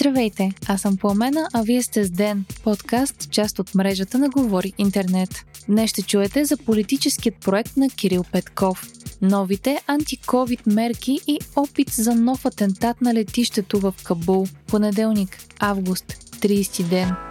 Здравейте, аз съм Пламена, а вие сте с Ден, подкаст, част от мрежата на Говори Интернет. Днес ще чуете за политическият проект на Кирил Петков, новите антиковид мерки и опит за нов атентат на летището в Кабул. Понеделник, август, 30 ден.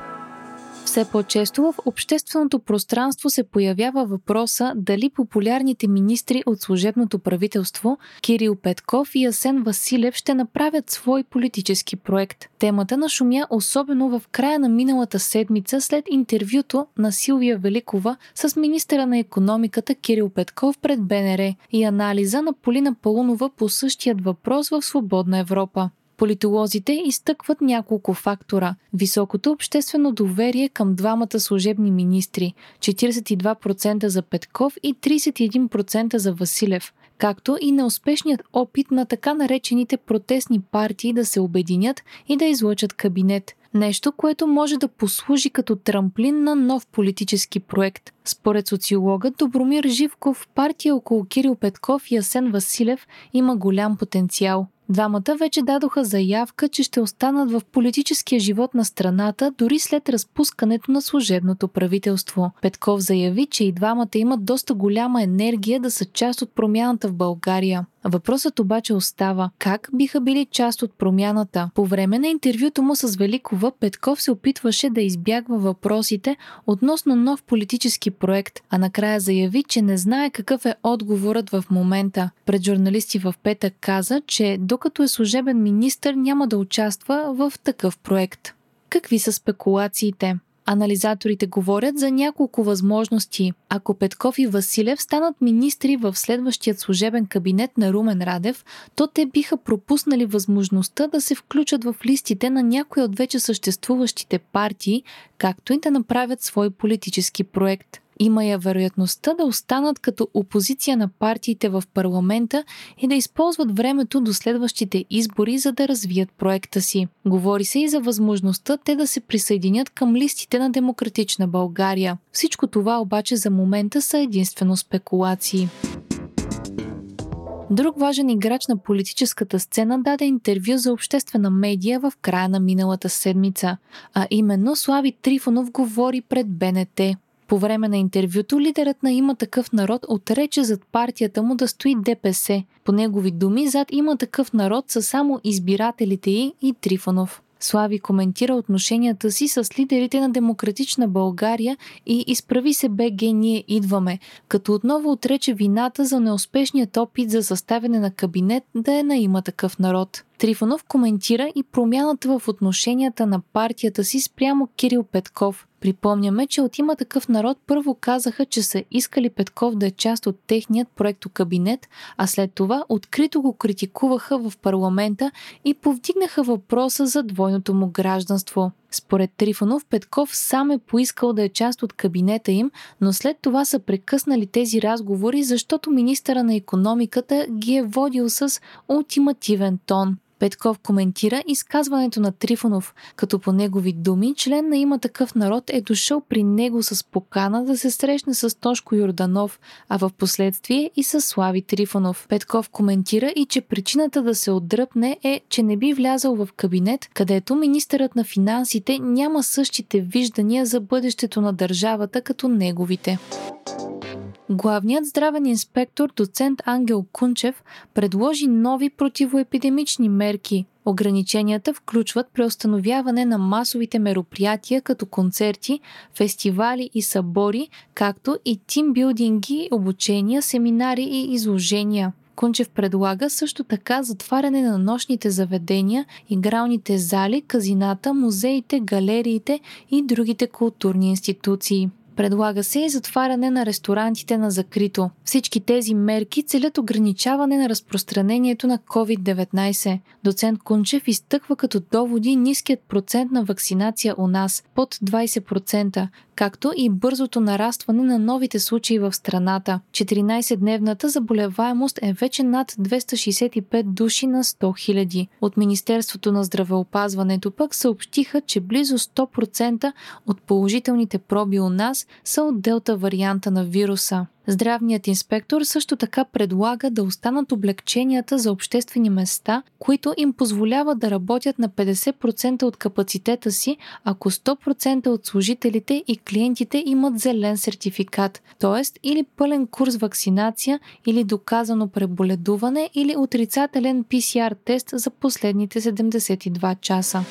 Все по-често в общественото пространство се появява въпроса дали популярните министри от служебното правителство Кирил Петков и Асен Василев ще направят свой политически проект. Темата нашумя особено в края на миналата седмица след интервюто на Силвия Великова с министъра на економиката Кирил Петков пред БНР и анализа на Полина Палунова по същият въпрос в Свободна Европа. Политолозите изтъкват няколко фактора. Високото обществено доверие към двамата служебни министри 42% за Петков и 31% за Василев, както и неуспешният опит на така наречените протестни партии да се обединят и да излъчат кабинет. Нещо, което може да послужи като трамплин на нов политически проект. Според социолога Добромир Живков, партия около Кирил Петков и Асен Василев има голям потенциал. Двамата вече дадоха заявка, че ще останат в политическия живот на страната дори след разпускането на служебното правителство. Петков заяви, че и двамата имат доста голяма енергия да са част от промяната в България. Въпросът обаче остава как биха били част от промяната. По време на интервюто му с Великова, Петков се опитваше да избягва въпросите относно нов политически проект, а накрая заяви, че не знае какъв е отговорът в момента. Пред журналисти в петък каза, че докато е служебен министр няма да участва в такъв проект. Какви са спекулациите? Анализаторите говорят за няколко възможности. Ако Петков и Василев станат министри в следващият служебен кабинет на Румен Радев, то те биха пропуснали възможността да се включат в листите на някои от вече съществуващите партии, както и да направят свой политически проект има я вероятността да останат като опозиция на партиите в парламента и да използват времето до следващите избори, за да развият проекта си. Говори се и за възможността те да се присъединят към листите на Демократична България. Всичко това обаче за момента са единствено спекулации. Друг важен играч на политическата сцена даде интервю за обществена медия в края на миналата седмица, а именно Слави Трифонов говори пред БНТ. По време на интервюто лидерът на има такъв народ отрече зад партията му да стои ДПС. По негови думи, зад има такъв народ са само избирателите й и Трифонов. Слави коментира отношенията си с лидерите на Демократична България и изправи се БГ ние идваме, като отново отрече вината за неуспешният опит за съставяне на кабинет да е на има такъв народ. Трифонов коментира и промяната в отношенията на партията си спрямо Кирил Петков. Припомняме, че от има такъв народ първо казаха, че са искали Петков да е част от техният проекто кабинет, а след това открито го критикуваха в парламента и повдигнаха въпроса за двойното му гражданство. Според Трифонов, Петков сам е поискал да е част от кабинета им, но след това са прекъснали тези разговори, защото министъра на економиката ги е водил с ултимативен тон. Петков коментира изказването на Трифонов, като по негови думи член на има такъв народ е дошъл при него с покана да се срещне с Тошко Йорданов, а в последствие и с Слави Трифонов. Петков коментира и че причината да се отдръпне е, че не би влязал в кабинет, където министърът на финансите няма същите виждания за бъдещето на държавата като неговите. Главният здравен инспектор доцент Ангел Кунчев предложи нови противоепидемични мерки. Ограниченията включват преустановяване на масовите мероприятия като концерти, фестивали и събори, както и тимбилдинги, обучения, семинари и изложения. Кунчев предлага също така затваряне на нощните заведения, игралните зали, казината, музеите, галериите и другите културни институции. Предлага се и затваряне на ресторантите на закрито. Всички тези мерки целят ограничаване на разпространението на COVID-19. Доцент Кунчев изтъква като доводи ниският процент на вакцинация у нас под 20%, както и бързото нарастване на новите случаи в страната. 14-дневната заболеваемост е вече над 265 души на 100 000. От Министерството на здравеопазването пък съобщиха, че близо 100% от положителните проби у нас са от делта варианта на вируса. Здравният инспектор също така предлага да останат облегченията за обществени места, които им позволяват да работят на 50% от капацитета си, ако 100% от служителите и клиентите имат зелен сертификат, т.е. или пълен курс вакцинация, или доказано преболедуване, или отрицателен PCR тест за последните 72 часа.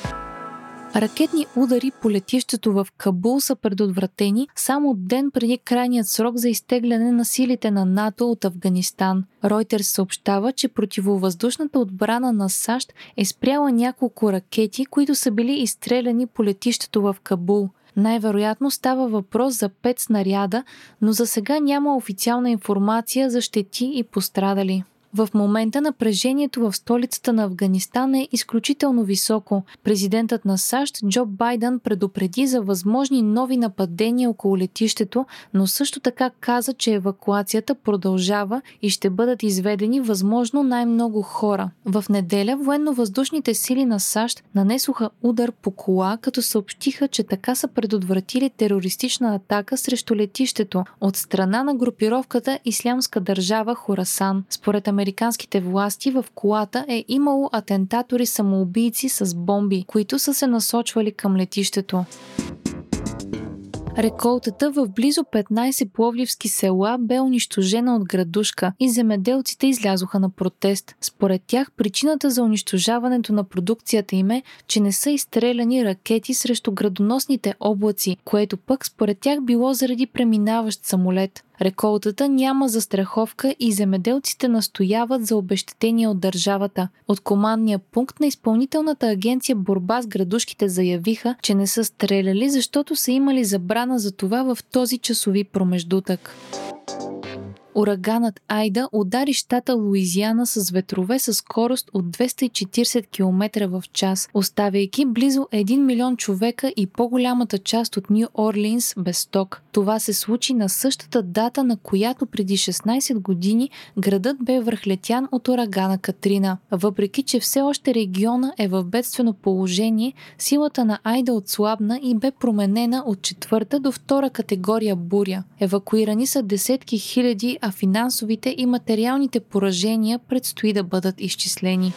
Ракетни удари по летището в Кабул са предотвратени само ден преди крайният срок за изтегляне на силите на НАТО от Афганистан. Ройтерс съобщава, че противовъздушната отбрана на САЩ е спряла няколко ракети, които са били изстреляни по летището в Кабул. Най-вероятно става въпрос за пет снаряда, но за сега няма официална информация за щети и пострадали. В момента напрежението в столицата на Афганистан е изключително високо. Президентът на САЩ Джо Байден предупреди за възможни нови нападения около летището, но също така каза, че евакуацията продължава и ще бъдат изведени възможно най-много хора. В неделя военно-въздушните сили на САЩ нанесоха удар по кола, като съобщиха, че така са предотвратили терористична атака срещу летището от страна на групировката Ислямска държава Хорасан. Според американските власти в колата е имало атентатори самоубийци с бомби, които са се насочвали към летището. Реколтата в близо 15 пловливски села бе унищожена от градушка и земеделците излязоха на протест. Според тях причината за унищожаването на продукцията им е, че не са изстреляни ракети срещу градоносните облаци, което пък според тях било заради преминаващ самолет. Реколтата няма застраховка и земеделците настояват за обещетение от държавата. От командния пункт на изпълнителната агенция Борба с градушките заявиха, че не са стреляли, защото са имали забрана за това в този часови промеждутък. Ураганът Айда удари щата Луизиана с ветрове със скорост от 240 км в час, оставяйки близо 1 милион човека и по-голямата част от Нью Орлинс без ток. Това се случи на същата дата, на която преди 16 години градът бе върхлетян от урагана Катрина. Въпреки, че все още региона е в бедствено положение, силата на Айда отслабна и бе променена от четвърта до втора категория буря. Евакуирани са десетки хиляди а финансовите и материалните поражения предстои да бъдат изчислени.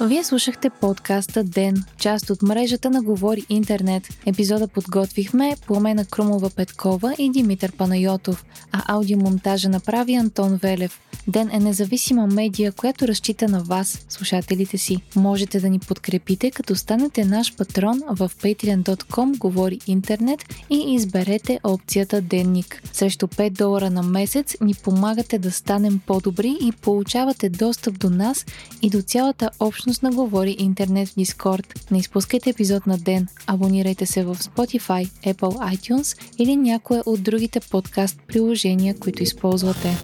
Вие слушахте подкаста Ден, част от мрежата на Говори Интернет. Епизода подготвихме Пламена Крумова Петкова и Димитър Панайотов, а аудиомонтажа направи Антон Велев. Ден е независима медия, която разчита на вас, слушателите си. Можете да ни подкрепите, като станете наш патрон в patreon.com Говори Интернет и изберете опцията Денник. Срещу 5 долара на месец ни помагате да станем по-добри и получавате достъп до нас и до цялата общност на Говори Интернет в Дискорд. Не изпускайте епизод на ден. Абонирайте се в Spotify, Apple iTunes или някое от другите подкаст приложения, които използвате.